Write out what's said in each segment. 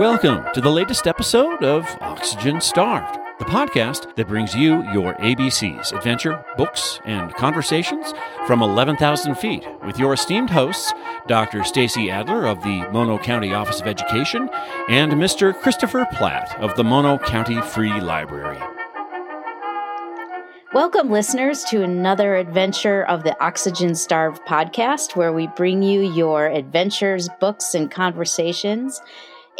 Welcome to the latest episode of Oxygen Starved, the podcast that brings you your ABCs, adventure, books, and conversations from 11,000 feet with your esteemed hosts, Dr. Stacy Adler of the Mono County Office of Education and Mr. Christopher Platt of the Mono County Free Library. Welcome, listeners, to another adventure of the Oxygen Starved podcast, where we bring you your adventures, books, and conversations.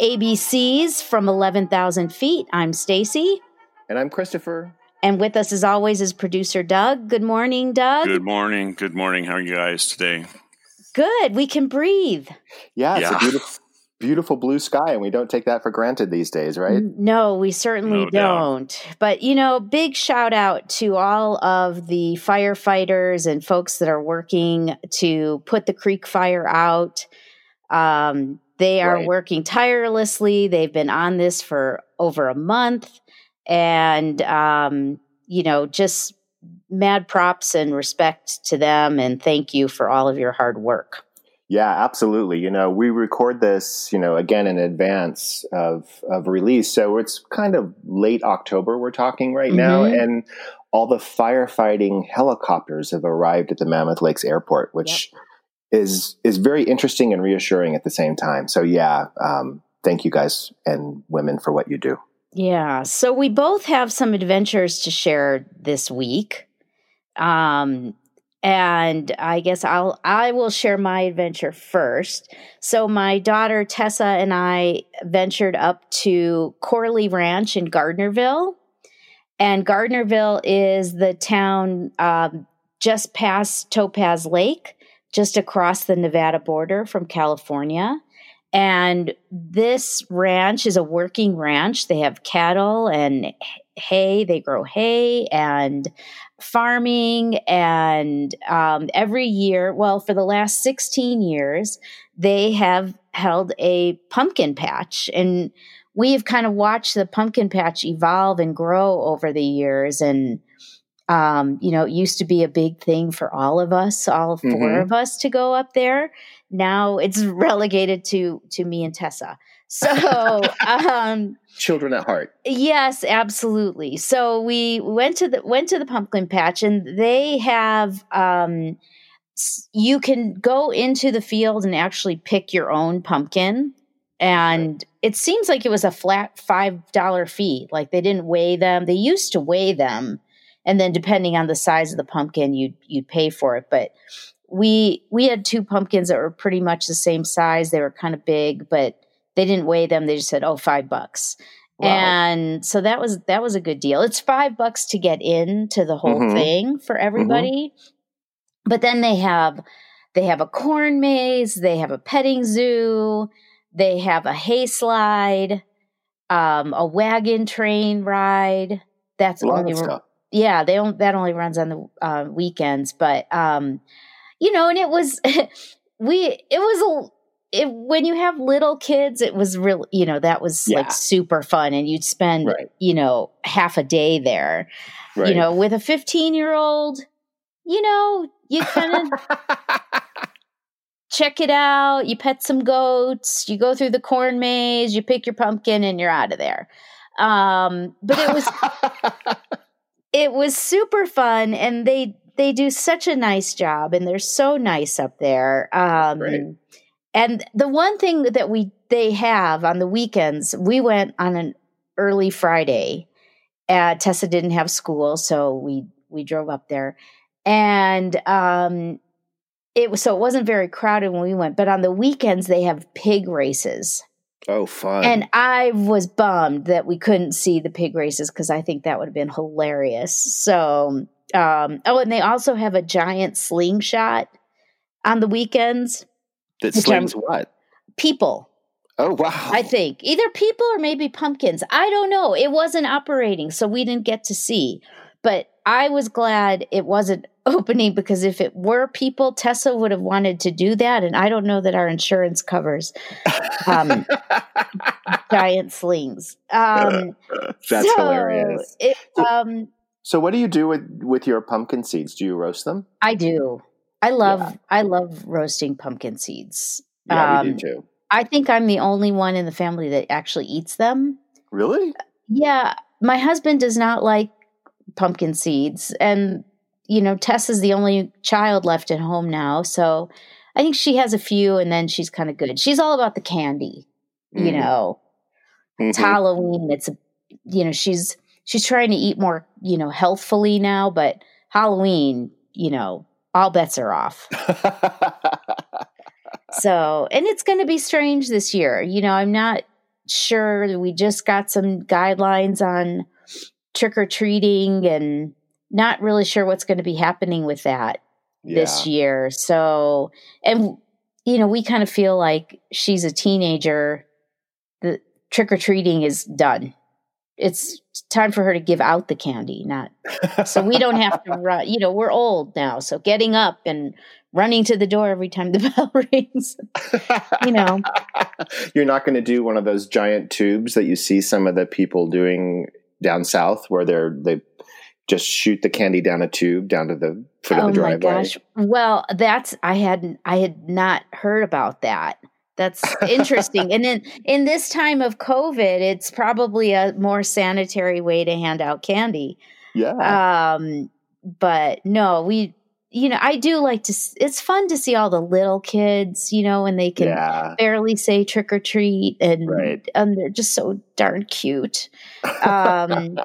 ABCs from 11,000 feet. I'm Stacy. And I'm Christopher. And with us, as always, is producer Doug. Good morning, Doug. Good morning. Good morning. How are you guys today? Good. We can breathe. Yeah, it's yeah. a beautiful, beautiful blue sky, and we don't take that for granted these days, right? No, we certainly no don't. Doubt. But, you know, big shout out to all of the firefighters and folks that are working to put the creek fire out. Um, they are right. working tirelessly. They've been on this for over a month. And, um, you know, just mad props and respect to them. And thank you for all of your hard work. Yeah, absolutely. You know, we record this, you know, again in advance of, of release. So it's kind of late October we're talking right mm-hmm. now. And all the firefighting helicopters have arrived at the Mammoth Lakes Airport, which yep is is very interesting and reassuring at the same time. So yeah, um, thank you guys and women for what you do. Yeah. So we both have some adventures to share this week. Um, and I guess I'll I will share my adventure first. So my daughter Tessa and I ventured up to Corley Ranch in Gardnerville, and Gardnerville is the town um, just past Topaz Lake just across the Nevada border from California. And this ranch is a working ranch. They have cattle and hay, they grow hay and farming. And um, every year, well, for the last 16 years, they have held a pumpkin patch. And we have kind of watched the pumpkin patch evolve and grow over the years. And um, you know, it used to be a big thing for all of us, all 4 mm-hmm. of us to go up there. Now it's relegated to to me and Tessa. So, um, children at heart. Yes, absolutely. So we went to the went to the pumpkin patch, and they have um, you can go into the field and actually pick your own pumpkin. And it seems like it was a flat five dollar fee. Like they didn't weigh them. They used to weigh them and then depending on the size of the pumpkin you'd you'd pay for it. But we we had two pumpkins that were pretty much the same size. They were kind of big but they didn't weigh them. They just said oh five bucks. Wow. and so that was that was a good deal. It's five bucks to get into the whole mm-hmm. thing for mm-hmm. everybody. Mm-hmm. but then they have they have a corn maze. They have a petting zoo. They have a hay slide um, a wagon train ride. That's the only yeah, they don't that only runs on the uh, weekends, but um, you know, and it was we it was a it, when you have little kids, it was real, you know, that was yeah. like super fun. And you'd spend, right. you know, half a day there, right. you know, with a 15 year old, you know, you kind of check it out. You pet some goats, you go through the corn maze, you pick your pumpkin, and you're out of there. Um, but it was, it was super fun and they they do such a nice job and they're so nice up there um, and the one thing that we they have on the weekends we went on an early friday. Uh, tessa didn't have school so we we drove up there and um it was so it wasn't very crowded when we went but on the weekends they have pig races Oh, fun. And I was bummed that we couldn't see the pig races because I think that would have been hilarious. So, um, oh, and they also have a giant slingshot on the weekends. That slings what? People. Oh, wow. I think either people or maybe pumpkins. I don't know. It wasn't operating, so we didn't get to see. But I was glad it wasn't opening because if it were people, Tessa would have wanted to do that. And I don't know that our insurance covers um, giant slings. Um, That's so hilarious. It, um, so, what do you do with, with your pumpkin seeds? Do you roast them? I do. I love yeah. I love roasting pumpkin seeds. Yeah, we do um, too. I think I'm the only one in the family that actually eats them. Really? Yeah, my husband does not like pumpkin seeds, and you know, Tess is the only child left at home now, so I think she has a few, and then she's kind of good. She's all about the candy, mm. you know. Mm-hmm. It's Halloween. It's a, you know, she's she's trying to eat more, you know, healthfully now, but Halloween, you know, all bets are off. so, and it's going to be strange this year. You know, I'm not sure. We just got some guidelines on trick or treating and not really sure what's going to be happening with that yeah. this year. So, and, you know, we kind of feel like she's a teenager. The trick or treating is done. It's time for her to give out the candy, not so we don't have to run. You know, we're old now, so getting up and running to the door every time the bell rings. you know, you're not going to do one of those giant tubes that you see some of the people doing down south, where they're they just shoot the candy down a tube down to the foot oh of the driveway. Oh my gosh! Well, that's I hadn't I had not heard about that. That's interesting. and in in this time of COVID, it's probably a more sanitary way to hand out candy. Yeah. Um, but no, we you know, I do like to it's fun to see all the little kids, you know, and they can yeah. barely say trick or treat and right. and they're just so darn cute. Um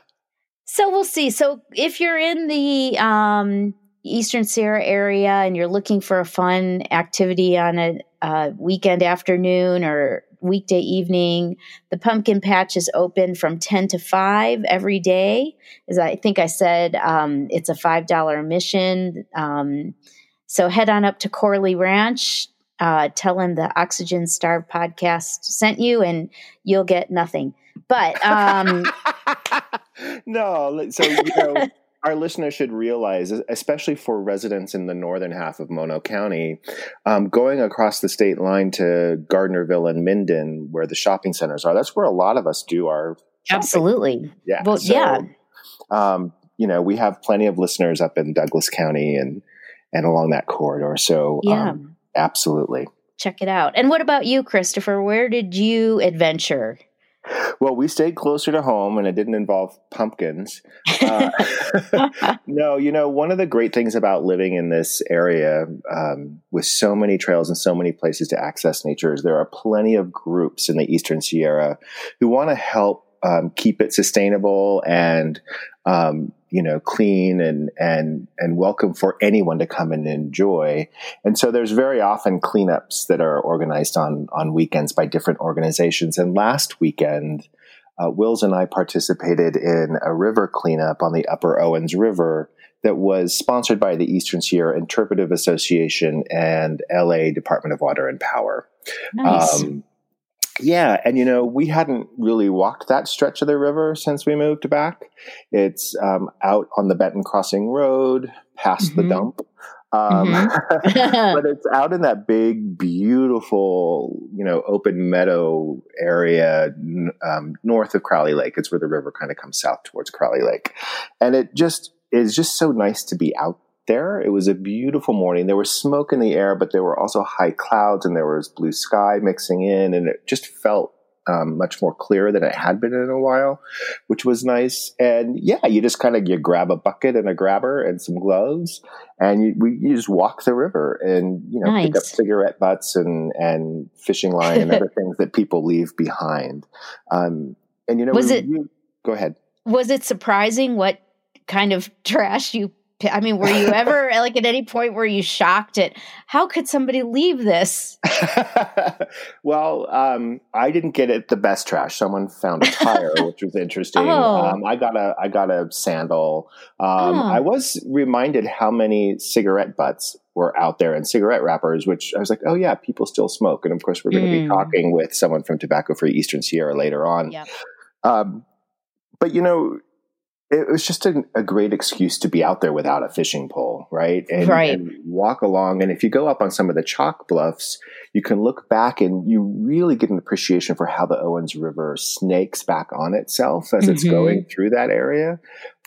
so we'll see. So if you're in the um Eastern Sierra area and you're looking for a fun activity on a, a, weekend afternoon or weekday evening, the pumpkin patch is open from 10 to 5 every day. As I think I said, um, it's a $5 admission. Um, so head on up to Corley Ranch. Uh, tell him the Oxygen Starved podcast sent you, and you'll get nothing. But um, no, so you know, our listeners should realize, especially for residents in the northern half of Mono County, um, going across the state line to Gardnerville and Minden, where the shopping centers are, that's where a lot of us do our shopping. Absolutely. Yeah. Well, so, yeah. Um, you know, we have plenty of listeners up in Douglas County and and along that corridor. So, yeah, um, absolutely. Check it out. And what about you, Christopher? Where did you adventure? Well, we stayed closer to home and it didn't involve pumpkins. Uh, no, you know, one of the great things about living in this area um, with so many trails and so many places to access nature is there are plenty of groups in the Eastern Sierra who want to help um, keep it sustainable and um, you know clean and and and welcome for anyone to come and enjoy. And so there's very often cleanups that are organized on on weekends by different organizations. And last weekend, uh, Wills and I participated in a river cleanup on the Upper Owens River that was sponsored by the Eastern Sierra Interpretive Association and LA Department of Water and Power. Nice. Um, yeah, and you know, we hadn't really walked that stretch of the river since we moved back. It's um, out on the Benton Crossing Road, past mm-hmm. the dump. Um, mm-hmm. but it's out in that big, beautiful, you know, open meadow area um, north of Crowley Lake. It's where the river kind of comes south towards Crowley Lake, and it just is just so nice to be out there. It was a beautiful morning. There was smoke in the air, but there were also high clouds and there was blue sky mixing in, and it just felt um, much more clear than it had been in a while, which was nice. And yeah, you just kind of you grab a bucket and a grabber and some gloves, and you, we, you just walk the river and you know nice. pick up cigarette butts and and fishing line and other things that people leave behind. Um, and you know, was we, it? go ahead. Was it surprising what kind of trash you I mean, were you ever like at any point were you shocked at how could somebody leave this? well, um, I didn't get it the best trash. Someone found a tire, which was interesting. Oh. Um, I got a I got a sandal. Um, oh. I was reminded how many cigarette butts were out there and cigarette wrappers, which I was like, oh yeah, people still smoke. And of course, we're going to mm. be talking with someone from Tobacco Free Eastern Sierra later on. Yep. Um, but you know, it was just a, a, great excuse to be out there without a fishing pole, right? And, right. and, walk along. And if you go up on some of the chalk bluffs, you can look back and you really get an appreciation for how the Owens River snakes back on itself as mm-hmm. it's going through that area.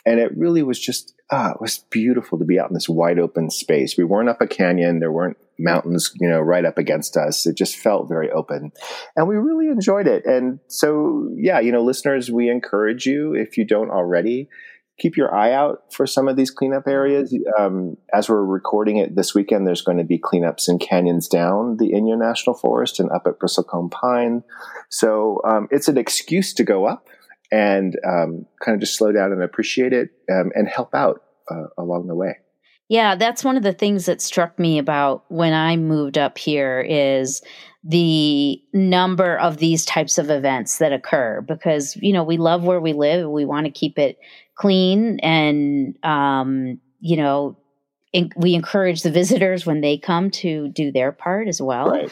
And it really was just, ah, it was beautiful to be out in this wide open space. We weren't up a canyon. There weren't mountains, you know, right up against us. It just felt very open, and we really enjoyed it. And so, yeah, you know, listeners, we encourage you if you don't already keep your eye out for some of these cleanup areas. Um, as we're recording it this weekend, there's going to be cleanups in canyons down the Inyo National Forest and up at Bristlecone Pine. So um, it's an excuse to go up and um, kind of just slow down and appreciate it um, and help out uh, along the way. Yeah, that's one of the things that struck me about when I moved up here is the number of these types of events that occur because you know we love where we live we want to keep it clean and um, you know in, we encourage the visitors when they come to do their part as well Right.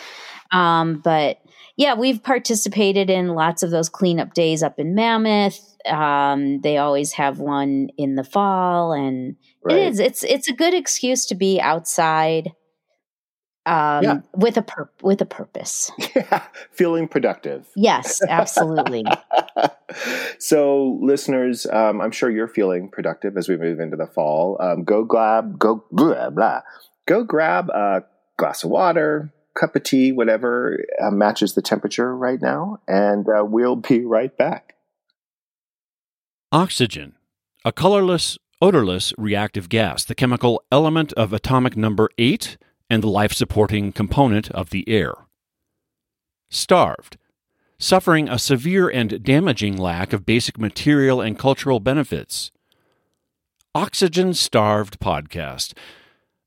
um, but yeah we've participated in lots of those cleanup days up in mammoth um, they always have one in the fall and Right. it is it's it's a good excuse to be outside um, Yeah. with a pur- with a purpose Yeah, feeling productive. yes absolutely so, listeners, um, I'm sure you're feeling productive as we move into the fall. Um, go grab, go blah blah. Go grab a glass of water, cup of tea, whatever uh, matches the temperature right now, and uh, we'll be right back. Oxygen, a colorless, odorless reactive gas, the chemical element of atomic number 8 and the life supporting component of the air. Starved, suffering a severe and damaging lack of basic material and cultural benefits. Oxygen Starved Podcast,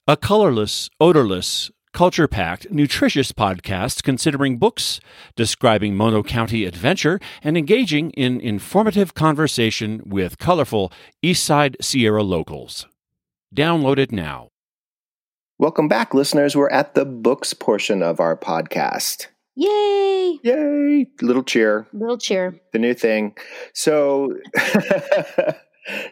a colorless, odorless, culture packed, nutritious podcast considering books, describing Mono County adventure, and engaging in informative conversation with colorful Eastside Sierra locals. Download it now. Welcome back, listeners. We're at the books portion of our podcast. yay Yay! Little cheer. little cheer the new thing. So,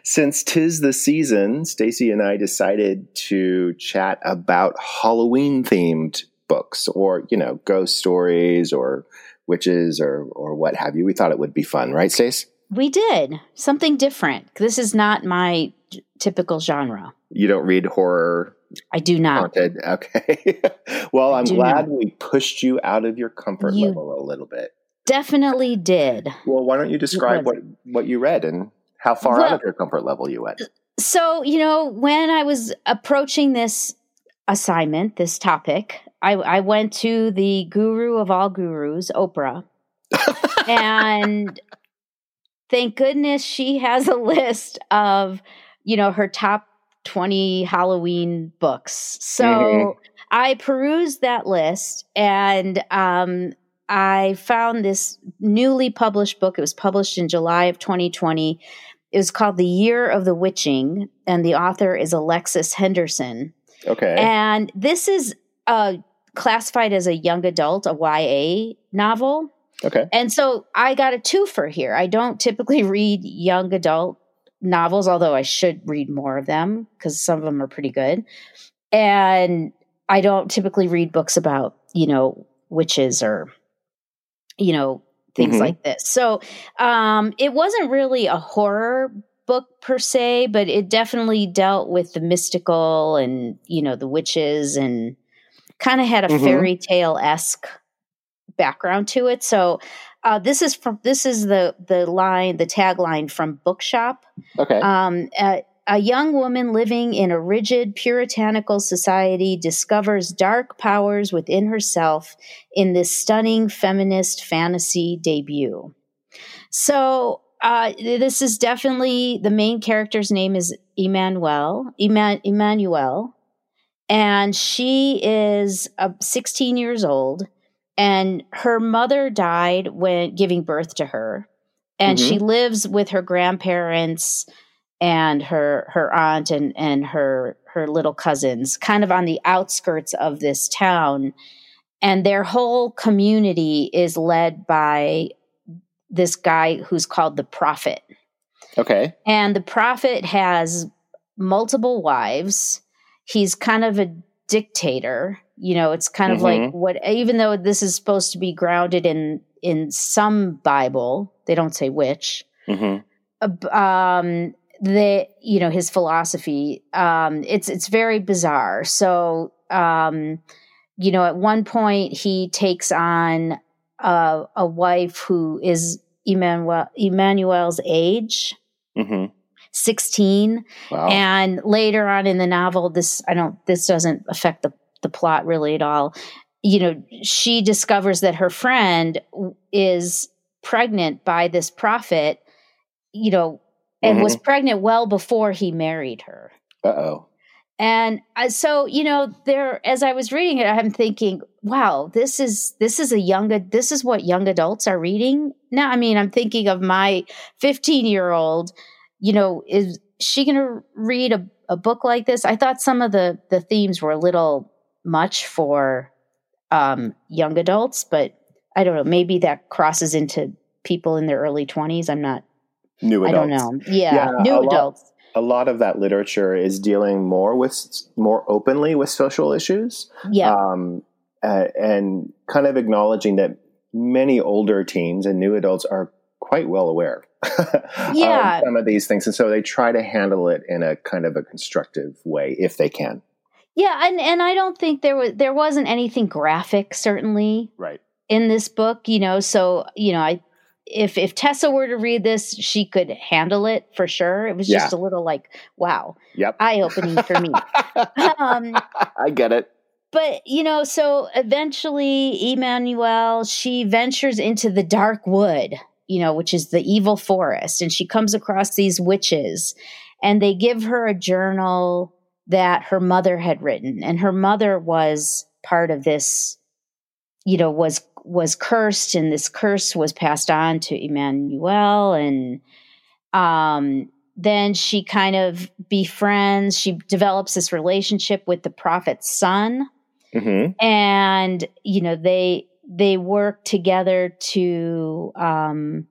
since tis the season, Stacy and I decided to chat about Halloween themed books, or you know, ghost stories, or witches, or or what have you. We thought it would be fun, right, Stace? we did something different this is not my typical genre You don't read horror i do not haunted, okay? well, I I'm glad not. we pushed you out of your comfort You- level a little bit. definitely did Well, why don't you describe what what you read and how far out of your comfort level you went? so you know when i was approaching this assignment this topic i, I went to the guru of all gurus oprah and thank goodness she has a list of you know her top 20 halloween books so Mhm. i perused that list and um i found this newly published book it was published in july of 2020 it was called the year of the witching and the author is alexis henderson Okay. and this is uh classified as a young adult a ya novel okay. and so I got a twofer here. I don't typically read young adult novels, although I should read more of them because some of them are pretty good. And I don't typically read books about, you know, witches or, you know, things Mhm. like this. So um, it wasn't really a horror book per se, but it definitely dealt with the mystical and, you know, the witches and kind of had a Mhm. fairy tale esque background to it. So uh, this is from this is the the line the tagline from Bookshop. Okay. Um, a, a young woman living in a rigid puritanical society discovers dark powers within herself in this stunning feminist fantasy debut. So uh, this is definitely the main character's name is Immanuelle. Eman- Immanuelle, and she is uh, 16 years old, and her mother died when giving birth to her, and she lives with her grandparents and her her aunt and and her her little cousins, kind of on the outskirts of this town, and their whole community is led by this guy who's called the prophet. okay. And the prophet has multiple wives. He's kind of a dictator. You know, it's kind of like what even though this is supposed to be grounded in in some Bible, they don't say which. hmm uh, Um the you know his philosophy um it's it's very bizarre so um you know, at one point he takes on a, a wife who is Immanuelle, Immanuelle's age. Mm-hmm. 16 wow. and later on in the novel this i don't this doesn't affect the the plot really at all you know she discovers that her friend is pregnant by this prophet you know and mm-hmm. was pregnant well before he married her. Uh-oh. And so you know there as i was reading it i'm thinking wow this is this is a young this is what young adults are reading? Now i mean i'm thinking of my 15 year old you know is she going to read a, a book like this? I thought some of the the themes were a little much for um, young adults but i don't know maybe that crosses into people in their early 20s i'm not new adults. i don't know yeah, yeah new adults lot, a lot of that literature is dealing more with more openly with social issues. Yeah. Um, uh, and kind of acknowledging that many older teens and new adults are quite well aware yeah. of some of these things. And so they try to handle it in a kind of a constructive way if they can. Yeah, and, and I don't think there was there wasn't anything graphic, certainly. Right. In this book, you know, so you know, I if if Tessa were to read this, she could handle it for sure. It was just yeah. a little like, wow, yep, eye opening for me. um, I get it. But you know, so eventually, Immanuelle she ventures into the dark wood, you know, which is the evil forest, and she comes across these witches, and they give her a journal that her mother had written, and her mother was part of this, you know, was was cursed and this curse was passed on to Immanuelle. And um, then she kind of befriends she develops this relationship with the prophet's son. Mm-hmm. and you know they they work together to um,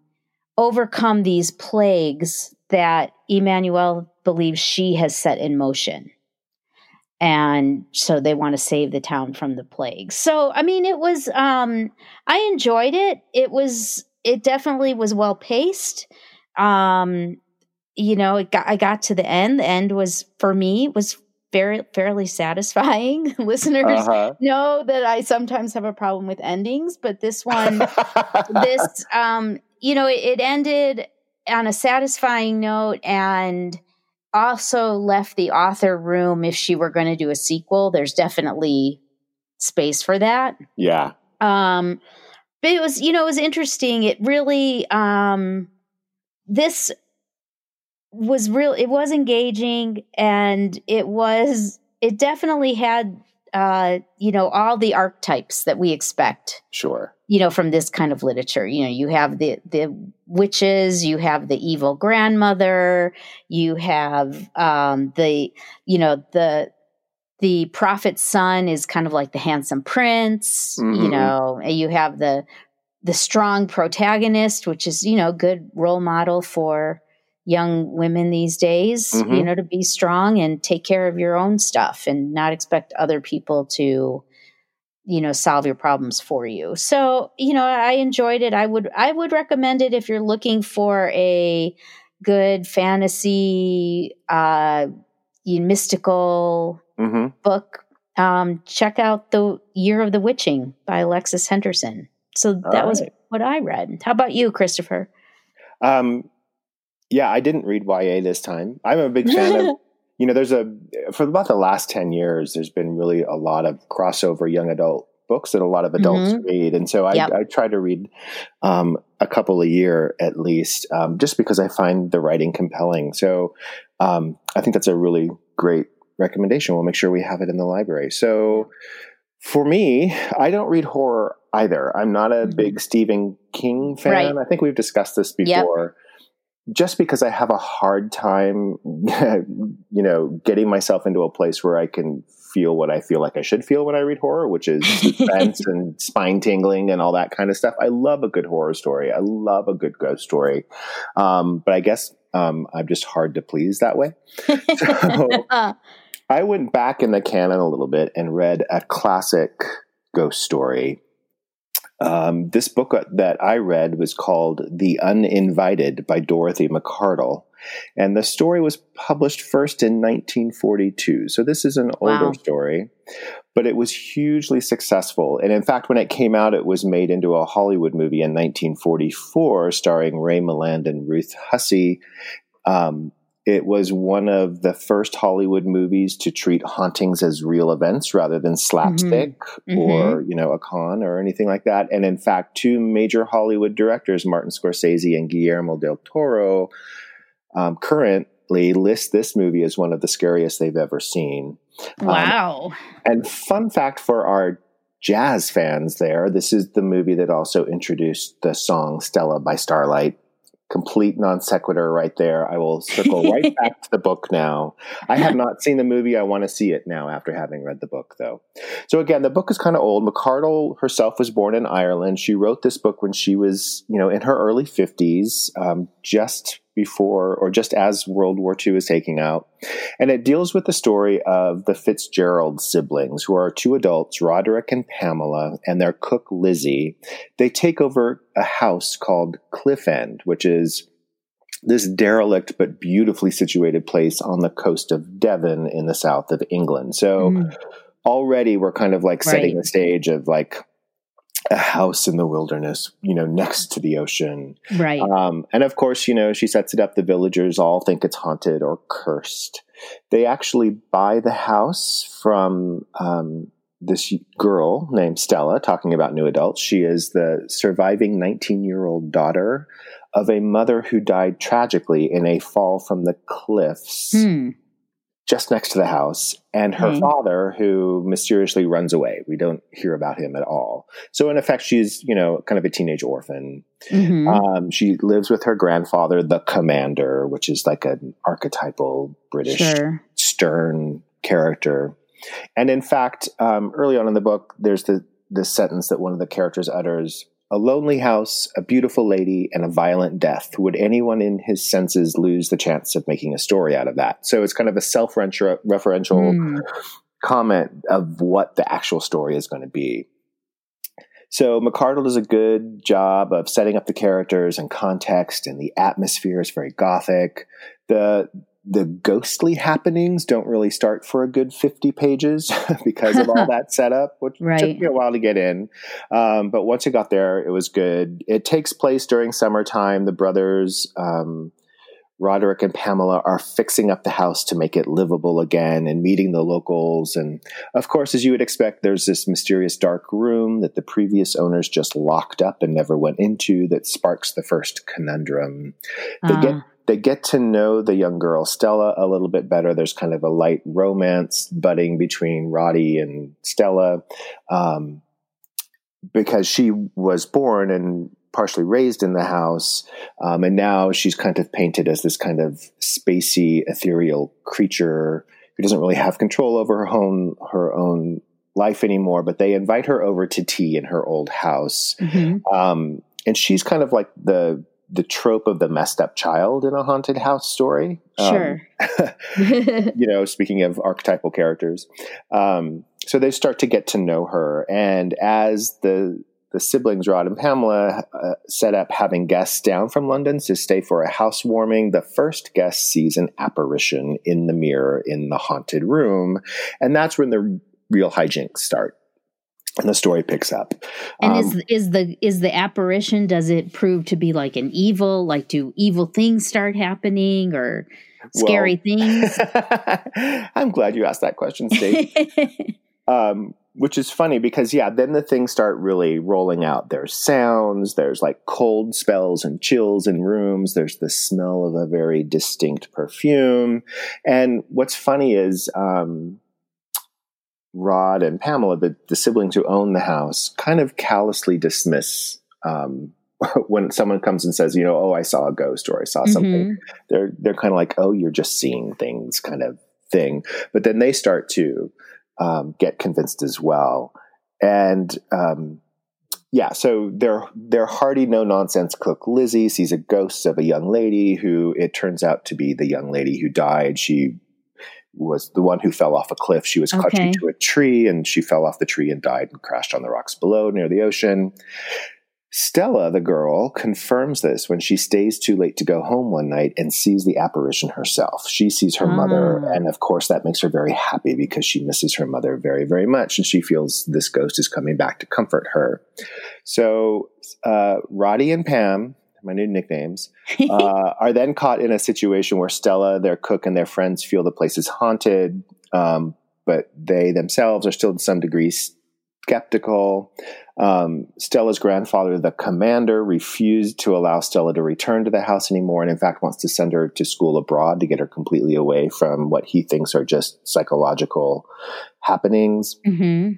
overcome these plagues that Immanuelle believes she has set in motion and so they want to save the town from the plague. So I mean it was um I enjoyed it. It was it definitely was well paced. Um you know, it got I got to the end. The end was for me was very fairly satisfying. Listeners uh-huh. know that I sometimes have a problem with endings, but this one this um you know, it, it ended on a satisfying note and also left the author room if she were going to do a sequel. There's definitely space for that. Yeah. Um, but it was, you know, it was interesting. It really, um, this was real. It was engaging, and it was. It definitely had, uh, you know, all the archetypes that we expect. Sure you know from this kind of literature you know you have the the witches you have the evil grandmother you have um the you know the the prophet's son is kind of like the handsome prince mm-hmm. you know you have the the strong protagonist which is you know good role model for young women these days mm-hmm. you know to be strong and take care of your own stuff and not expect other people to you know solve your problems for you so you know i enjoyed it i would i would recommend it if you're looking for a good fantasy uh mystical mm-hmm. book um check out the year of the witching by alexis henderson so that right. was what i read how about you christopher um yeah i didn't read ya this time i'm a big fan of you know, there's a for about the last ten years, there's been really a lot of crossover young adult books that a lot of adults mm-hmm. read, and so I, yep. I try to read um, a couple a year at least, um, just because I find the writing compelling. So um, I think that's a really great recommendation. We'll make sure we have it in the library. So for me, I don't read horror either. I'm not a mm-hmm. big Stephen King fan. Right. I think we've discussed this before. Yep just because I have a hard time, you know, getting myself into a place where I can feel what I feel like I should feel when I read horror, which is suspense and spine tingling and all that kind of stuff. I love a good horror story. I love a good ghost story. Um, but I guess um, I'm just hard to please that way. So I went back in the canon a little bit and read a classic ghost story um, this book that I read was called The Uninvited by Dorothy Macardle. And the story was published first in 1942. So this is an older Wow. story, but it was hugely successful. And in fact, when it came out, it was made into a Hollywood movie in 1944, starring Ray Milland and Ruth Hussey. Um, it was one of the first Hollywood movies to treat hauntings as real events rather than slapstick Mhm. or, you know, a con or anything like that. And in fact, two major Hollywood directors, Martin Scorsese and Guillermo del Toro, um, currently list this movie as one of the scariest they've ever seen. Um, Wow. and fun fact for our jazz fans there, this is the movie that also introduced the song Stella by Starlight. Complete non sequitur right there. I will circle right back to the book now. I have not seen the movie. I want to see it now after having read the book, though. So again, the book is kind of old. Macardle herself was born in Ireland. She wrote this book when she was, you know, in her early fifties, um, just before or just as World War II is taking out. And it deals with the story of the Fitzgerald siblings, who are two adults, Roderick and Pamela, and their cook Lizzie. They take over a house called Cliff End, which is this derelict but beautifully situated place on the coast of Devon in the south of England. So Mm. already we're kind of like setting Right. the stage of like a house in the wilderness, you know, next to the ocean. Right. Um, and of course, you know, she sets it up. The villagers all think it's haunted or cursed. They actually buy the house from um, this girl named Stella, talking about new adults. She is the surviving 19 year old daughter of a mother who died tragically in a fall from the cliffs Hmm. Just next to the house, and her Okay. father, who mysteriously runs away. We don't hear about him at all. So, in effect, she's, you know, kind of a teenage orphan. Mhm. Um, she lives with her grandfather, the commander, which is like an archetypal British Sure. stern character. And in fact, um, early on in the book, there's the this sentence that one of the characters utters: "A lonely house, a beautiful lady, and a violent death. Would anyone in his senses lose the chance of making a story out of that?" So it's kind of a self-referential Hmm. comment of what the actual story is going to be. So Macardle does a good job of setting up the characters and context, and the atmosphere is very gothic. the The ghostly happenings don't really start for a good fifty pages because of all that setup, which took Right. me a while to get in. Um, but once it got there, it was good. It takes place during summertime. The brothers. Um, Roderick and Pamela are fixing up the house to make it livable again and meeting the locals. And of course, as you would expect, there's this mysterious dark room that the previous owners just locked up and never went into that sparks the first conundrum. They get Ah. They get to know the young girl Stella a little bit better. There's kind of a light romance budding between Roddy and Stella. Um, because she was born and partially raised in the house, um, and now she's kind of painted as this kind of spacey, ethereal creature who doesn't really have control over her own her own life anymore. But they invite her over to tea in her old house, Mhm. um, and she's kind of like the the trope of the messed up child in a haunted house story. Um, Sure. you know, speaking of archetypal characters. Um, so they start to get to know her, and as the the siblings Rod and Pamela uh, set up having guests down from London to stay for a housewarming, the first guest sees an apparition in the mirror in the haunted room, and that's when the real hijinks start. And the story picks up. And Um, is is the is the apparition? Does it prove to be like an evil? Like, do evil things start happening or scary things? I'm glad you asked that question, Steve. um, which is funny because yeah, then the things start really rolling out. There's sounds, there's like cold spells and chills in rooms. There's the smell of a very distinct perfume, and what's funny is um, Rod and Pamela, the, the siblings who own the house, kind of callously dismiss. Um, when someone comes and says, you know, oh, I saw a ghost or I saw something, Mhm. they're they're kind of like, oh, you're just seeing things, kind of thing. But then they start to um, get convinced as well, and um, yeah, so their their hearty, no nonsense cook Lizzie sees a ghost of a young lady who it turns out to be the young lady who died. She was the one who fell off a cliff. She was Okay. clutching to a tree, and she fell off the tree and died and crashed on the rocks below near the ocean. Stella, the girl, confirms this when she stays too late to go home one night and sees the apparition herself. She sees her mother, Ah. and of course, that makes her very happy because she misses her mother very, very much, and she feels this ghost is coming back to comfort her. So, uh, Roddy and Pam, my new nicknames, uh, are then caught in a situation where Stella, their cook, and their friends feel the place is haunted, um, but they themselves are still to some degree skeptical. Um, Stella's grandfather, the commander, refused to allow Stella to return to the house anymore, and in fact wants to send her to school abroad to get her completely away from what he thinks are just psychological happenings. hmm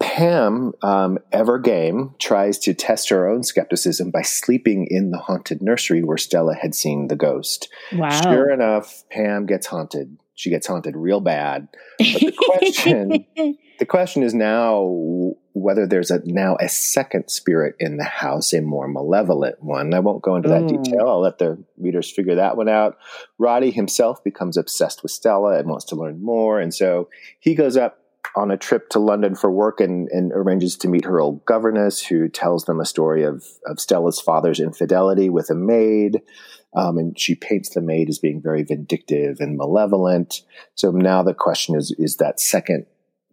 Pam, um, ever game, tries to test her own skepticism by sleeping in the haunted nursery where Stella had seen the ghost. Wow. Sure enough, Pam gets haunted. She gets haunted real bad. But the question, the question is now whether there's a now a second spirit in the house, a more malevolent one. I won't go into that Ooh. detail. I'll let the readers figure that one out. Roddy himself becomes obsessed with Stella and wants to learn more, and so he goes up on a trip to London for work and, and arranges to meet her old governess, who tells them a story of, of Stella's father's infidelity with a maid. Um, and she paints the maid as being very vindictive and malevolent. So now the question is: Is that second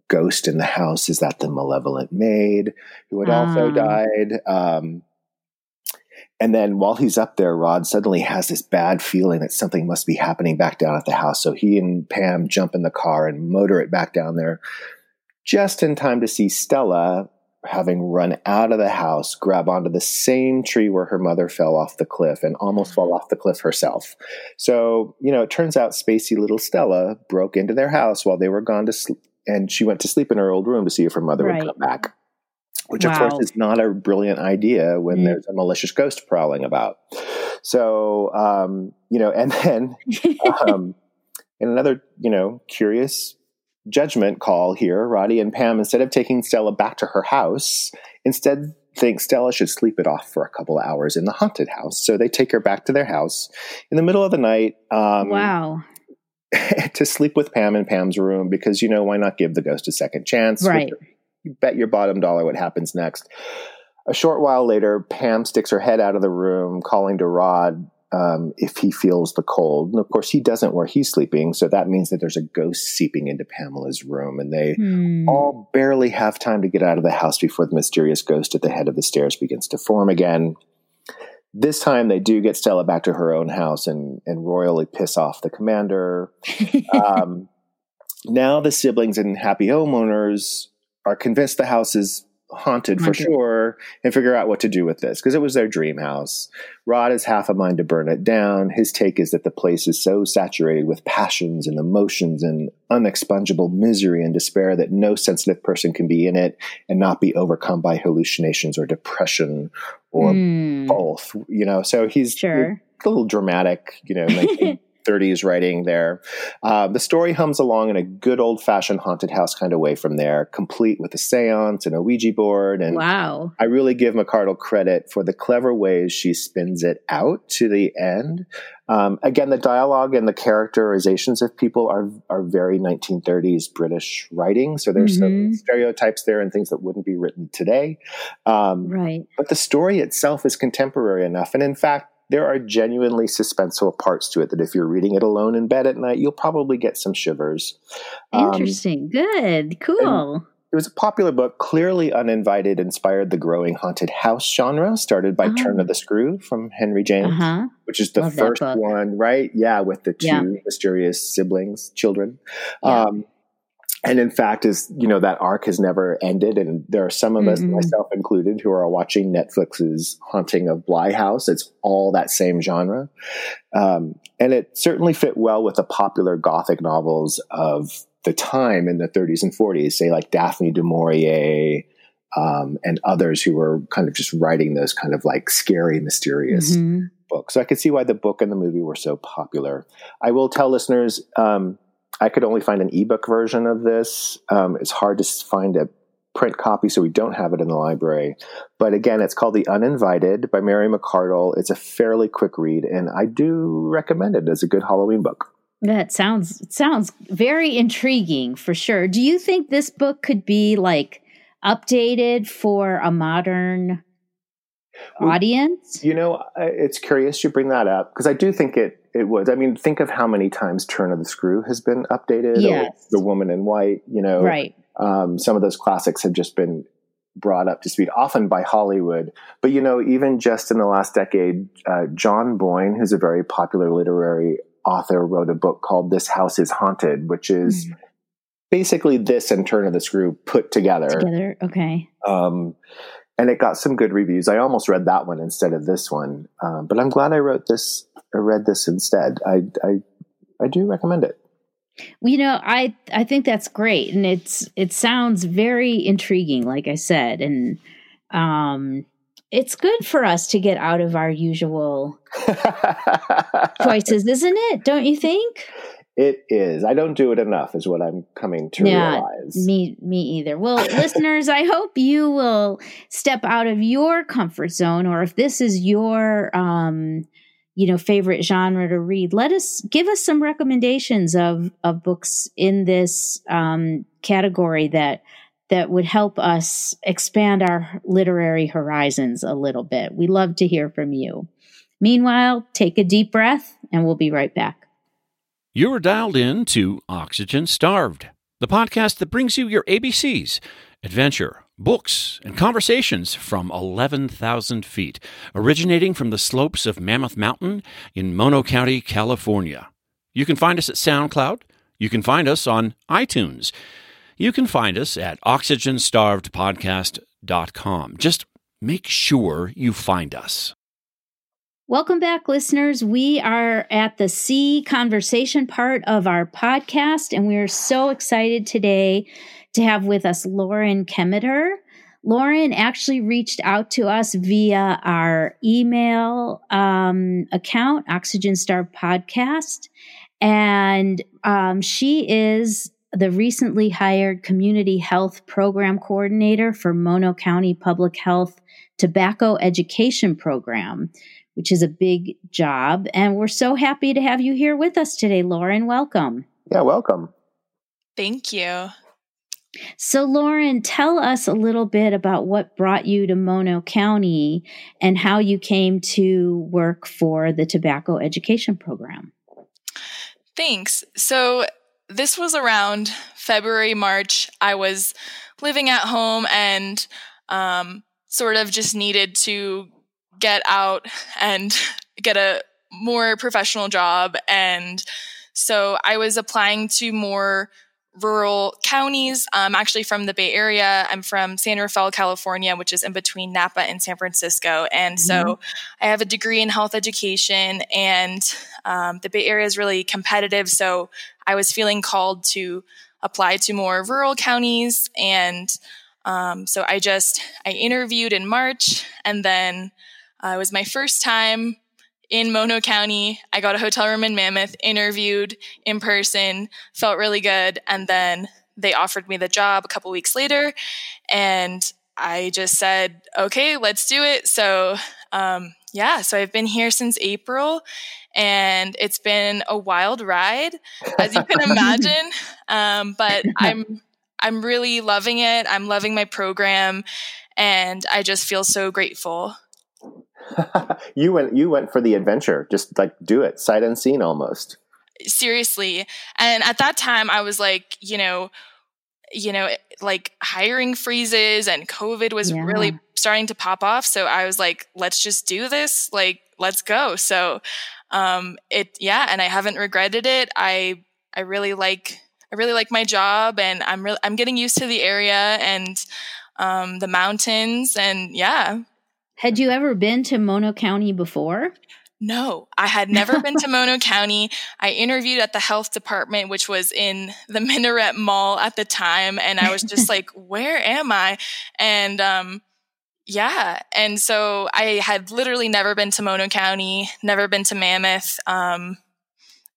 ghost in the house? Is that the malevolent maid who had also Ah. died? Um, and then while he's up there, Rod suddenly has this bad feeling that something must be happening back down at the house. So he and Pam jump in the car and motor it back down there just in time to see Stella, having run out of the house, grab onto the same tree where her mother fell off the cliff and almost fall off the cliff herself. So, you know, it turns out spacey little Stella broke into their house while they were gone to sleep. And she went to sleep in her old room to see if her mother Right. would come back which of course is not a brilliant idea when Mm. there's a malicious ghost prowling about. So, um, you know, and then um, in another, you know, curious judgment call here, Roddy and Pam, instead of taking Stella back to her house, instead think Stella should sleep it off for a couple of hours in the haunted house. So they take her back to their house in the middle of the night. Um, wow. to sleep with Pam in Pam's room because, you know, why not give the ghost a second chance? Right. You bet your bottom dollar what happens next. A short while later, Pam sticks her head out of the room, calling to Rod um, if he feels the cold. And of course, he doesn't where he's sleeping. So that means that there's a ghost seeping into Pamela's room. And they Hmm. all barely have time to get out of the house before the mysterious ghost at the head of the stairs begins to form again. This time, they do get Stella back to her own house and, and royally piss off the commander. Um, now, the siblings and happy homeowners are convinced the house is haunted for sure and figure out what to do with this because it was their dream house. Rod has half a mind to burn it down. His take is that the place is so saturated with passions and emotions and unexpungible misery and despair that no sensitive person can be in it and not be overcome by hallucinations or depression or Hmm. both. You know, so he's Sure. a little dramatic, you know, 1930s writing there. Uh, the story hums along in a good old fashioned haunted house kind of way from there, complete with a seance and a Ouija board. And wow. I really give Macardle credit for the clever ways she spins it out to the end. Um, again, the dialogue and the characterizations of people are are very 1930s British writing. So there's some Mhm. stereotypes there and things that wouldn't be written today. Um, Right. but the story itself is contemporary enough. And in fact, there are genuinely suspenseful parts to it that if you're reading it alone in bed at night, you'll probably get some shivers. Um, Interesting. Good. Cool. it was a popular book, clearly uninvited, inspired the growing haunted house genre, started by Oh. Turn of the Screw from Henry James, Uh huh. which is the Love first one, right? Yeah, with the two Yeah. mysterious siblings, children. Yeah. Um, and in fact, is you know that arc has never ended, and there are some of us, Mm-mm. myself included, who are watching Netflix's Haunting of Bly House. It's all that same genre, um, and it certainly fit well with the popular Gothic novels of the time in the 30s and 40s, say like Daphne du Maurier. Um, and others who were kind of just writing those kind of like scary, mysterious Mhm. book. So I could see why the book and the movie were so popular. I will tell listeners, um, I could only find an ebook version of this. Um, it's hard to find a print copy, so we don't have it in the library. But again, it's called The Uninvited by Mary Macardle. It's a fairly quick read, and I do recommend it as a good Halloween book. That sounds sounds very intriguing for sure. Do you think this book could be like updated for a modern audience? You know, it's curious you bring that up because I do think it it was. I mean, think of how many times Turn of the Screw has been updated. Yes. The Woman in White. You know, right. Um, some of those classics have just been brought up to speed, often by Hollywood. But you know, even just in the last decade, uh, John Boyne, who's a very popular literary author, wrote a book called "This House Is Haunted," which is mm-hmm. basically this and Turn of the Screw put together. Together, okay. Um, and it got some good reviews. I almost read that one instead of this one, um, but I'm glad I wrote this. I read this instead. I I I do recommend it. You know, I I think that's great, and it's it sounds very intriguing. Like I said, and um, it's good for us to get out of our usual choices, isn't it? Don't you think? It is. I don't do it enough, is what I'm coming to yeah, realize. Me, me either. Well, listeners, I hope you will step out of your comfort zone, or if this is your, um, you know, favorite genre to read, let us give us some recommendations of of books in this um, category that that would help us expand our literary horizons a little bit. We love to hear from you. Meanwhile, take a deep breath, and we'll be right back. You are dialed in to Oxygen Starved, the podcast that brings you your ABCs, adventure, books, and conversations from 11,000 feet, originating from the slopes of Mammoth Mountain in Mono County, California. You can find us at SoundCloud. You can find us on iTunes. You can find us at oxygenstarvedpodcast.com. Just make sure you find us. Welcome back, listeners. We are at the C conversation part of our podcast, and we're so excited today to have with us Lauren Kemeter. Lauren actually reached out to us via our email um, account, Oxygen Starved Podcast, and um, she is the recently hired Community Health Program Coordinator for Mono County Public Health Tobacco Education Program which is a big job. And we're so happy to have you here with us today, Lauren. Welcome. Yeah, welcome. Thank you. So, Lauren, tell us a little bit about what brought you to Mono County and how you came to work for the tobacco education program. Thanks. So, this was around February, March. I was living at home and um, sort of just needed to get out and get a more professional job. And so I was applying to more rural counties. I'm actually from the Bay Area. I'm from San Rafael, California, which is in between Napa and San Francisco. And so mm-hmm. I have a degree in health education, and um, the Bay Area is really competitive. So I was feeling called to apply to more rural counties. And um, so I just, I interviewed in March and then uh, it was my first time in Mono County. I got a hotel room in Mammoth, interviewed in person, felt really good. And then they offered me the job a couple weeks later. And I just said, okay, let's do it. So, um, yeah, so I've been here since April and it's been a wild ride, as you can imagine. Um, but I'm, I'm really loving it. I'm loving my program and I just feel so grateful. you went you went for the adventure. Just like do it, sight unseen almost. Seriously. And at that time I was like, you know, you know, like hiring freezes and COVID was yeah. really starting to pop off. So I was like, let's just do this. Like, let's go. So um it yeah, and I haven't regretted it. I I really like I really like my job and I'm really I'm getting used to the area and um the mountains and yeah, had you ever been to Mono County before? No, I had never been to Mono County. I interviewed at the health department, which was in the Minaret Mall at the time. And I was just like, where am I? And, um, yeah. And so I had literally never been to Mono County, never been to Mammoth. Um,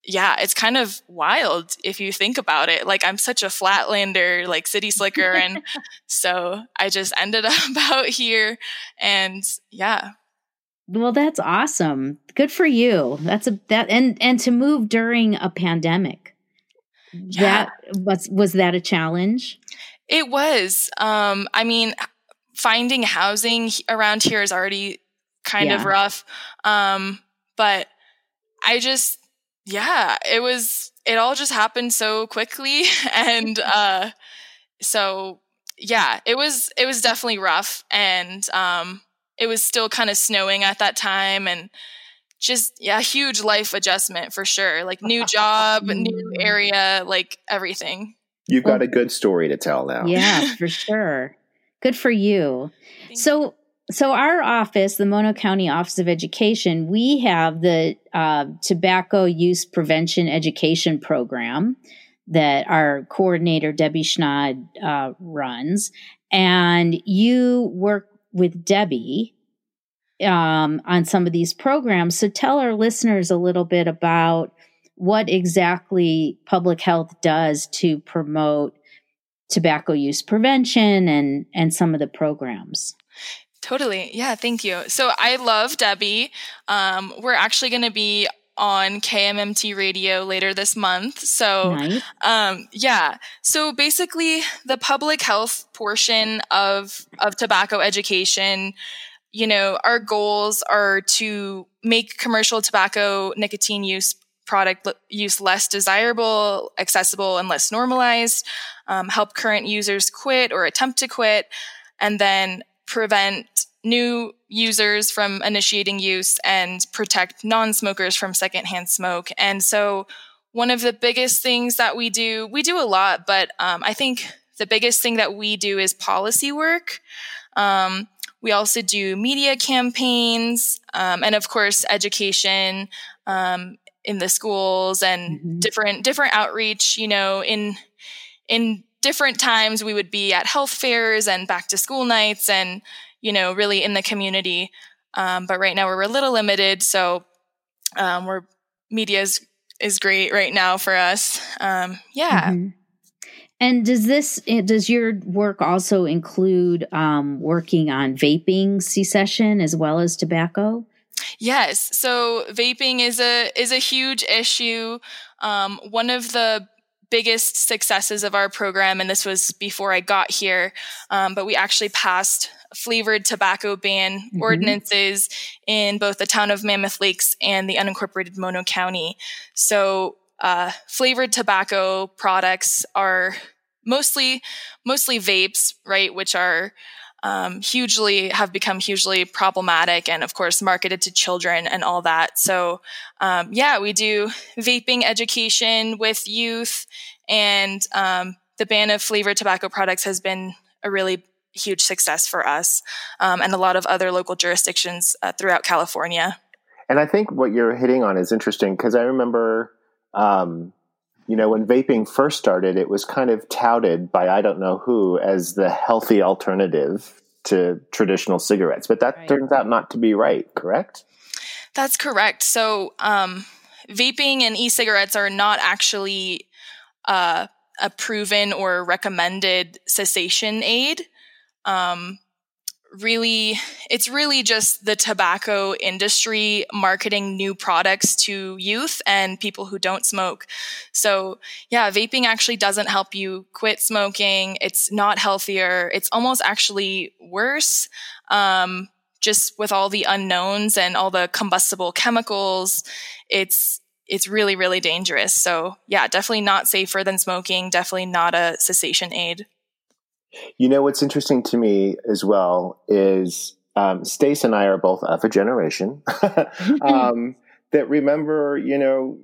yeah, it's kind of wild if you think about it. Like I'm such a flatlander, like city slicker. and so I just ended up out here and yeah. Well, that's awesome. Good for you. That's a that and and to move during a pandemic. Yeah. That was was that a challenge? It was. Um I mean finding housing around here is already kind yeah. of rough. Um, but I just, yeah, it was, it all just happened so quickly. and, uh, so yeah, it was, it was definitely rough. And, um, it was still kind of snowing at that time and just, yeah, huge life adjustment for sure. Like new job, new mm. area, like everything. You've got a good story to tell now. Yeah, for sure. Good for you. Thank so, you so our office, the Mono County Office of Education, we have the uh, tobacco use prevention education program that our coordinator Debbie Schnaad uh, runs, and you work with Debbie um, on some of these programs. So tell our listeners a little bit about what exactly public health does to promote tobacco use prevention and and some of the programs. Totally. Yeah, thank you. So I love Debbie. Um, we're actually going to be on KMMT radio later this month. So, nice. um, yeah. So basically the public health portion of, of tobacco education, you know, our goals are to make commercial tobacco nicotine use product use less desirable, accessible, and less normalized, um, help current users quit or attempt to quit, and then prevent new users from initiating use and protect non-smokers from secondhand smoke. And so one of the biggest things that we do, we do a lot, but um, I think the biggest thing that we do is policy work. Um, we also do media campaigns um, and, of course, education um, in the schools and mm-hmm. different different outreach. You know, in in different times we would be at health fairs and back to school nights and, you know, really in the community. Um, but right now we're a little limited. So, um, we're media is, is great right now for us. Um, yeah. Mm-hmm. And does this eh, does your work also include um, working on vaping cessation as well as tobacco? Yes. So vaping is a is a huge issue. Um, one of the biggest successes of our program, and this was before I got here, um, but we actually passed flavored tobacco ban mm-hmm. ordinances in both the town of Mammoth Lakes and the unincorporated Mono County. So, uh, flavored tobacco products are mostly mostly vapes, right, which are um, hugely have become hugely problematic and of course marketed to children and all that. So um, yeah we do vaping education with youth and um, the ban of flavored tobacco products has been a really huge success for us um, and a lot of other local jurisdictions uh, throughout california. And i think what you're hitting on is interesting because i remember um, you know, when vaping first started, it was kind of touted by I don't know who as the healthy alternative to traditional cigarettes, but that right. turns out not to be right, correct? That's correct. So, um, vaping and e cigarettes are not actually uh, a proven or recommended cessation aid. Um, really it's really just the tobacco industry marketing new products to youth and people who don't smoke. So yeah vaping actually doesn't help you quit smoking. It's not healthier. It's almost actually worse um, just with all the unknowns and all the combustible chemicals. It's it's really really dangerous. So yeah definitely not safer than smoking. Definitely not a cessation aid you know what's interesting to me as well is um, Stace and I are both of a generation. Um, that remember, you know,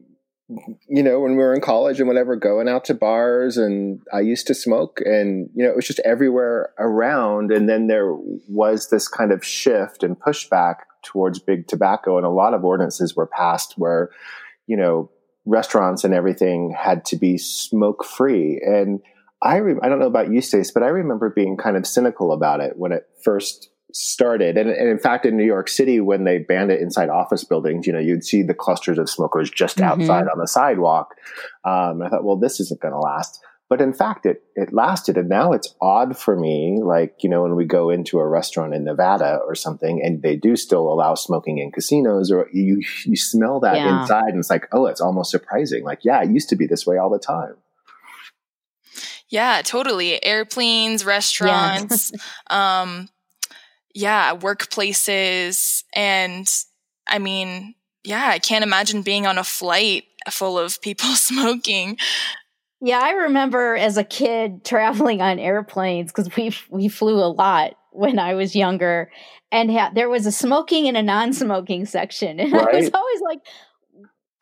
you know, when we were in college and whatever, going out to bars, and I used to smoke, and you know, it was just everywhere around. And then there was this kind of shift and pushback towards big tobacco, and a lot of ordinances were passed where, you know, restaurants and everything had to be smoke free, and I re- I don't know about you, Stace, but I remember being kind of cynical about it when it first started. And, and, in fact, in New York City, when they banned it inside office buildings, you know, you'd see the clusters of smokers just mm-hmm. outside on the sidewalk. Um, I thought, well, this isn't going to last. But in fact, it, it lasted. And now it's odd for me, like, you know, when we go into a restaurant in Nevada or something and they do still allow smoking in casinos or you, you smell that yeah. inside and it's like, oh, it's almost surprising. Like, yeah, it used to be this way all the time. Yeah, totally. Airplanes, restaurants. Yeah. um, yeah, workplaces. And I mean, yeah, I can't imagine being on a flight full of people smoking. Yeah, I remember as a kid traveling on airplanes because we we flew a lot when I was younger, and ha- there was a smoking and a non-smoking section, and right. I was always like,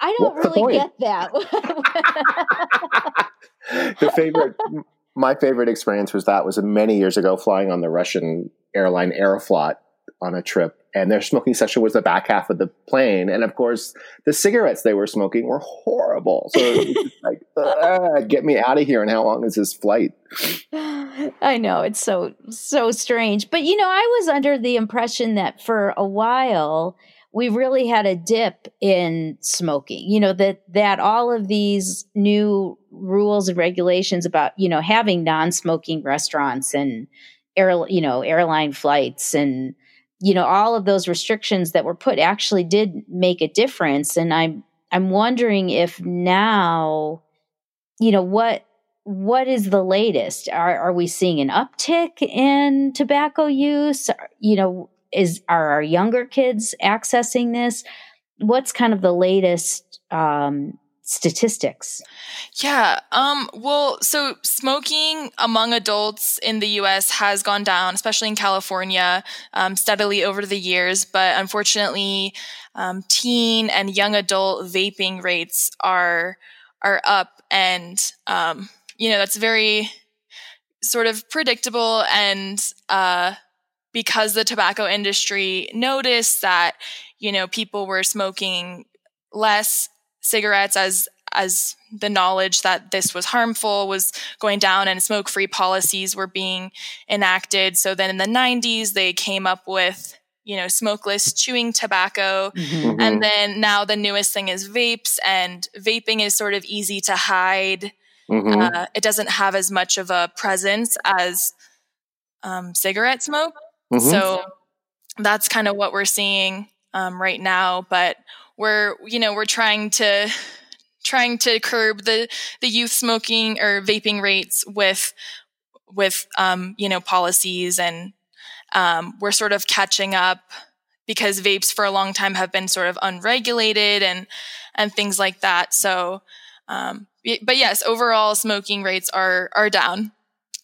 I don't What's really get that. The favorite, my favorite experience was that was many years ago flying on the Russian airline Aeroflot on a trip and their smoking section was the back half of the plane. And of course, the cigarettes they were smoking were horrible. So like, get me out of here. And how long is this flight? I know it's so so strange, but you know, I was under the impression that for a while we really had a dip in smoking. You know that that all of these new rules and regulations about you know having non-smoking restaurants and air you know airline flights and you know all of those restrictions that were put actually did make a difference. And i'm i'm wondering if now you know what what is the latest? Are are we seeing an uptick in tobacco use? You know is are our younger kids accessing this what's kind of the latest um statistics? Yeah. Um, well, so smoking among adults in the US has gone down, especially in California, um, steadily over the years. But unfortunately, um, teen and young adult vaping rates are, are up. And, um, you know, that's very sort of predictable. And, uh, because the tobacco industry noticed that, you know, people were smoking less cigarettes as as the knowledge that this was harmful was going down and smoke free policies were being enacted. So then in the 90s, they came up with, you know, smokeless chewing tobacco. Mm-hmm. And then now the newest thing is vapes, and vaping is sort of easy to hide. Mm-hmm. Uh, it doesn't have as much of a presence as um, cigarette smoke. Mm-hmm. So that's kind of what we're seeing um, right now. But we're you know we're trying to trying to curb the the youth smoking or vaping rates with with um, you know policies and um, we're sort of catching up because vapes for a long time have been sort of unregulated and and things like that so um, but yes overall smoking rates are are down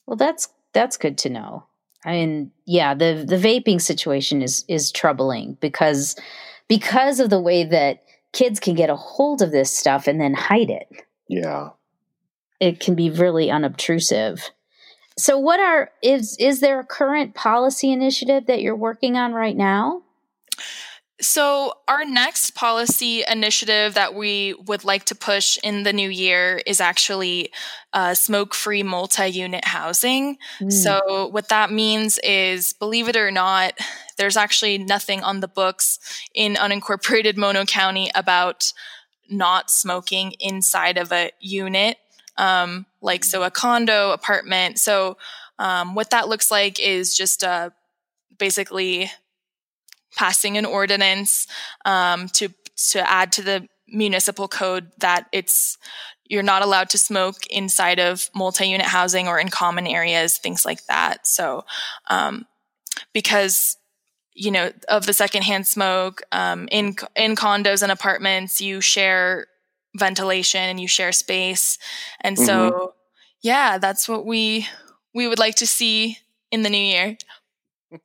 well that's that's good to know i mean yeah the the vaping situation is is troubling because because of the way that kids can get a hold of this stuff and then hide it. Yeah. It can be really unobtrusive. So what are is is there a current policy initiative that you're working on right now? So, our next policy initiative that we would like to push in the new year is actually uh, smoke free multi unit housing. Mm. So, what that means is, believe it or not, there's actually nothing on the books in unincorporated Mono County about not smoking inside of a unit, um, like so a condo, apartment. So, um, what that looks like is just uh, basically passing an ordinance um, to to add to the municipal code that it's you're not allowed to smoke inside of multi-unit housing or in common areas, things like that. So, um, because you know of the secondhand smoke um, in in condos and apartments, you share ventilation and you share space, and mm-hmm. so yeah, that's what we we would like to see in the new year.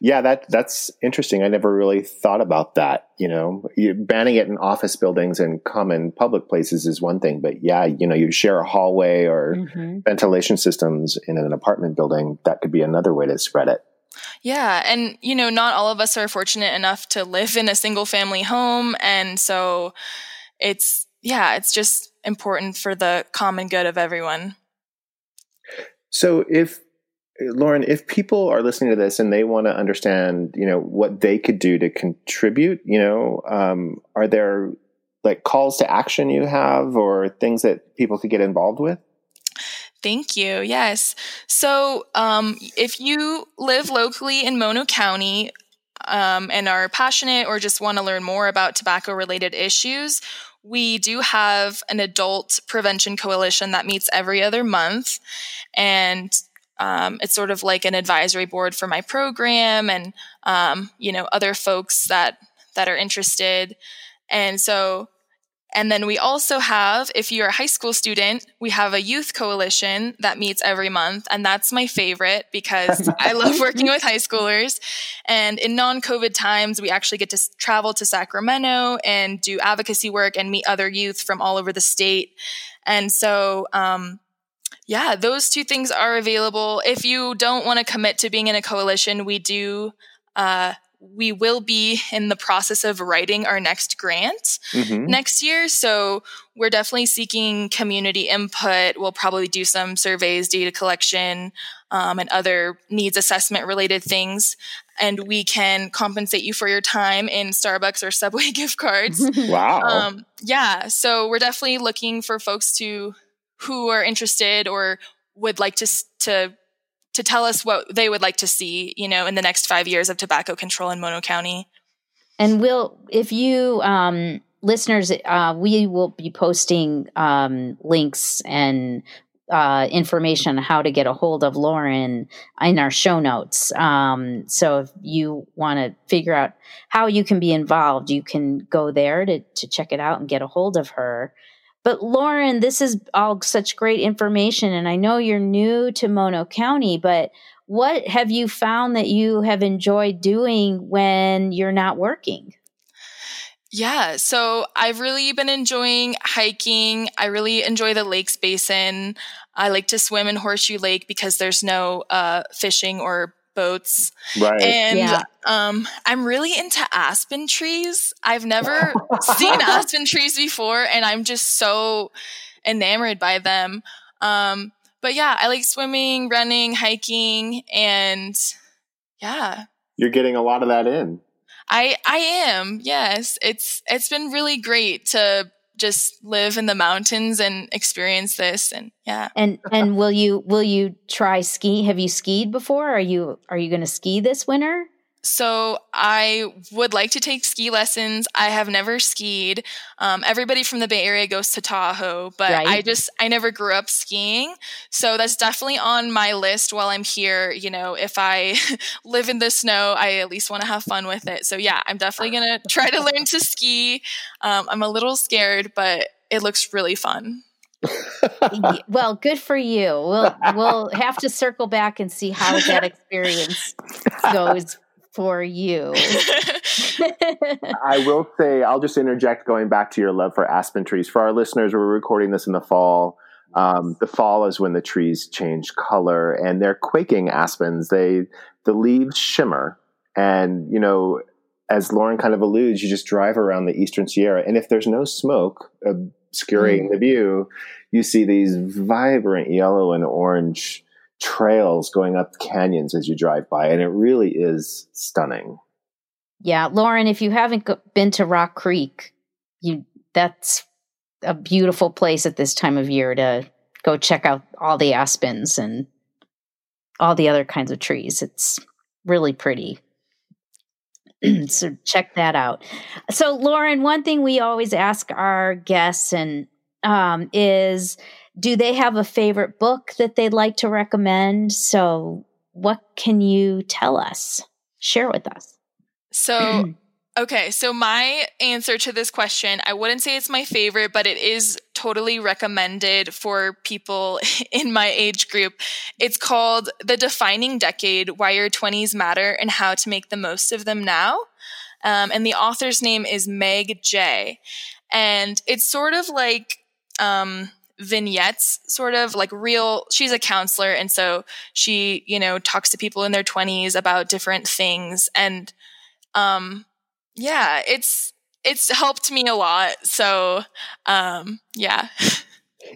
Yeah, that that's interesting. I never really thought about that. You know, you, banning it in office buildings and common public places is one thing, but yeah, you know, you share a hallway or mm-hmm. ventilation systems in an apartment building. That could be another way to spread it. Yeah, and you know, not all of us are fortunate enough to live in a single family home, and so it's yeah, it's just important for the common good of everyone. So if Lauren, if people are listening to this and they want to understand, you know, what they could do to contribute, you know, um, are there like calls to action you have or things that people could get involved with? Thank you. Yes. So, um, if you live locally in Mono County um, and are passionate or just want to learn more about tobacco related issues, we do have an adult prevention coalition that meets every other month. And um, it's sort of like an advisory board for my program and um, you know other folks that that are interested and so and then we also have, if you're a high school student, we have a youth coalition that meets every month. And that's my favorite because I love working with high schoolers. And in non COVID times, we actually get to travel to Sacramento and do advocacy work and meet other youth from all over the state. And so, um, yeah, those two things are available. If you don't want to commit to being in a coalition, we do uh, we will be in the process of writing our next grant mm-hmm. next year. So we're definitely seeking community input. We'll probably do some surveys, data collection, um, and other needs assessment related things. And we can compensate you for your time in Starbucks or Subway gift cards. wow. Um, yeah. So we're definitely looking for folks to who are interested or would like to to to tell us what they would like to see, you know, in the next five years of tobacco control in Mono County. And we'll, if you um, listeners, uh, we will be posting um, links and uh, information on how to get a hold of Lauren in our show notes. Um, so if you want to figure out how you can be involved, you can go there to, to check it out and get a hold of her. But Lauren, this is all such great information. And I know you're new to Mono County, but what have you found that you have enjoyed doing when you're not working? Yeah, so I've really been enjoying hiking. I really enjoy the lakes basin. I like to swim in Horseshoe Lake because there's no uh, fishing or boats. Right. And yeah. um, I'm really into aspen trees. I've never seen aspen trees before, and I'm just so enamored by them. Um, but yeah, I like swimming, running, hiking, and yeah. You're getting a lot of that in. I I am. Yes. It's it's been really great to just live in the mountains and experience this and yeah. And and will you will you try ski have you skied before? Are you are you going to ski this winter so I would like to take ski lessons. I have never skied. Um, everybody from the Bay Area goes to Tahoe, but right. I just I never grew up skiing. So that's definitely on my list while I'm here. You know, if I live in the snow, I at least want to have fun with it. So yeah, I'm definitely gonna try to learn to ski. Um, I'm a little scared, but it looks really fun. well, good for you. We'll we'll have to circle back and see how that experience goes for you. I will say, I'll just interject going back to your love for aspen trees. For our listeners, we're recording this in the fall. Um, the fall is when the trees change color and they're quaking aspens. They, the leaves shimmer. And, you know, as Lauren kind of alludes, you just drive around the Eastern Sierra. And if there's no smoke obscuring mm. the view, you see these vibrant yellow and orange trails going up canyons as you drive by, and it really is stunning. Yeah, Lauren, if you haven't been to Rock Creek, you that's a beautiful place at this time of year to go check out all the aspens and all the other kinds of trees. It's really pretty. so check that out. So, Lauren, one thing we always ask our guests and um, is do they have a favorite book that they'd like to recommend? So, what can you tell us? Share with us. So, okay, so my answer to this question, I wouldn't say it's my favorite, but it is totally recommended for people in my age group. It's called The Defining Decade Why Your 20s Matter and How to Make the Most of Them Now. Um, and the author's name is Meg Jay. And it's sort of like, um, vignettes sort of like real she's a counselor and so she you know talks to people in their 20s about different things and um yeah it's it's helped me a lot so um yeah.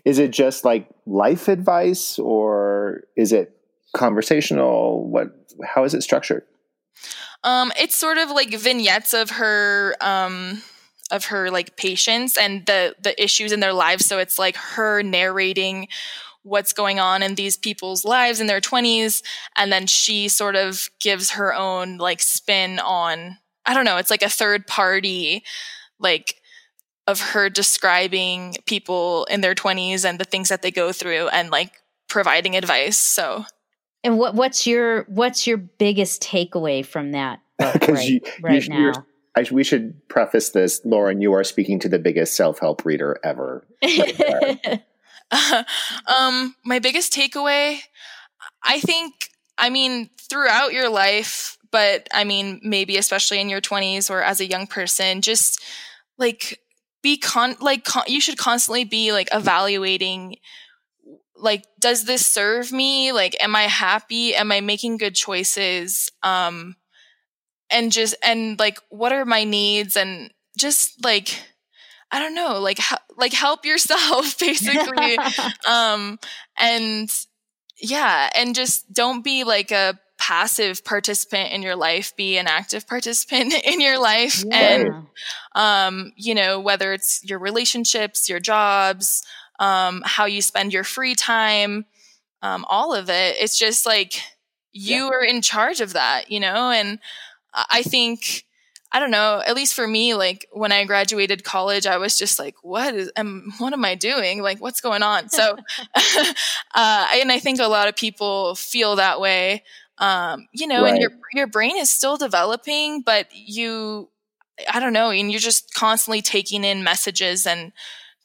Is it just like life advice or is it conversational? What how is it structured? Um it's sort of like vignettes of her um of her like patients and the the issues in their lives so it's like her narrating what's going on in these people's lives in their 20s and then she sort of gives her own like spin on i don't know it's like a third party like of her describing people in their 20s and the things that they go through and like providing advice so And what what's your what's your biggest takeaway from that? Because right, you, right you, now. I, we should preface this, Lauren. You are speaking to the biggest self help reader ever. uh, um, my biggest takeaway, I think, I mean, throughout your life, but I mean, maybe especially in your twenties or as a young person, just like be con like con- you should constantly be like evaluating like does this serve me like am i happy am i making good choices um and just and like what are my needs? And just like i don't know like like help yourself basically. Um and yeah and just don't be like a passive participant in your life. Be an active participant in your life. Yeah. and um you know whether it's your relationships your jobs um how you spend your free time um all of it. It's just like you yeah. are in charge of that you know? And I think I don't know, at least for me, like when I graduated college, I was just like, what is, am, what am I doing? Like, what's going on? So, uh, and I think a lot of people feel that way. Um, you know, right. and your, your brain is still developing, but you, I don't know, and you're just constantly taking in messages and,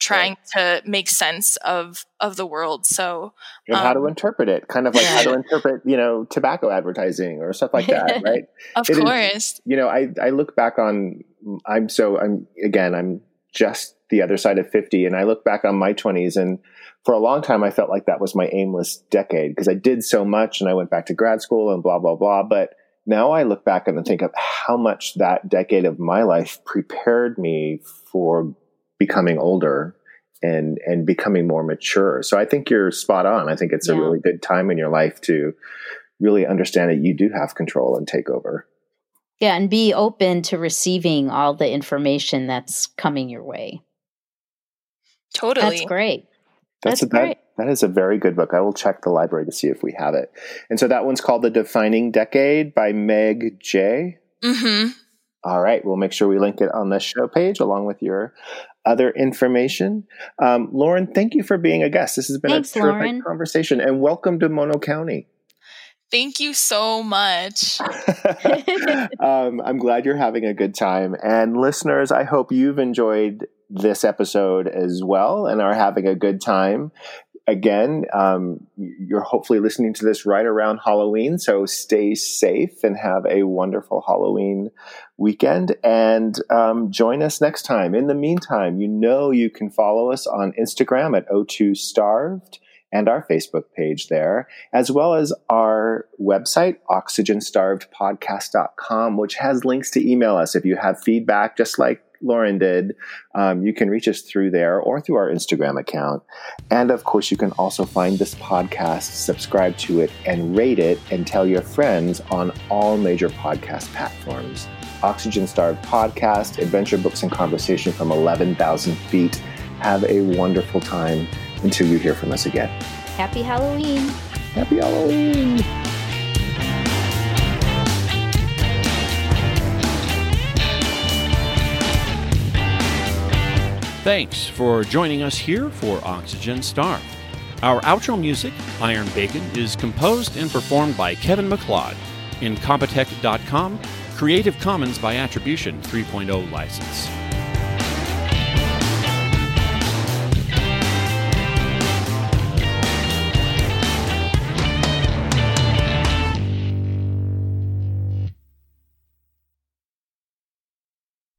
trying right. to make sense of of the world. So um, how to um, interpret it, kind of like yeah. how to interpret, you know, tobacco advertising or stuff like that, right? of it course. Is, you know, I I look back on I'm so I'm again I'm just the other side of 50 and I look back on my 20s and for a long time I felt like that was my aimless decade because I did so much and I went back to grad school and blah blah blah but now I look back and think of how much that decade of my life prepared me for becoming older and and becoming more mature. So I think you're spot on. I think it's yeah. a really good time in your life to really understand that you do have control and take over. Yeah, and be open to receiving all the information that's coming your way. Totally. That's great. That's, that's a, great. That, that is a very good book. I will check the library to see if we have it. And so that one's called The Defining Decade by Meg Jay. Mm-hmm. All right. We'll make sure we link it on the show page along with your other information. Um, Lauren, thank you for being a guest. This has been Thanks, a terrific Lauren. conversation and welcome to Mono County. Thank you so much. um, I'm glad you're having a good time. And listeners, I hope you've enjoyed this episode as well and are having a good time again, um, you're hopefully listening to this right around Halloween. So stay safe and have a wonderful Halloween weekend. And um, join us next time. In the meantime, you know you can follow us on Instagram at O2 Starved and our Facebook page there, as well as our website, oxygenstarvedpodcast.com, which has links to email us if you have feedback, just like Lauren did, um, you can reach us through there or through our Instagram account. And of course, you can also find this podcast, subscribe to it, and rate it, and tell your friends on all major podcast platforms. Oxygen Starved Podcast, Adventure Books and Conversation from 11,000 Feet. Have a wonderful time until you hear from us again. Happy Halloween. Happy Halloween. Thanks for joining us here for Oxygen Starved. Our outro music, Iron Bacon, is composed and performed by Kevin MacLeod in Incompetech.com, Creative Commons by Attribution 3.0 license.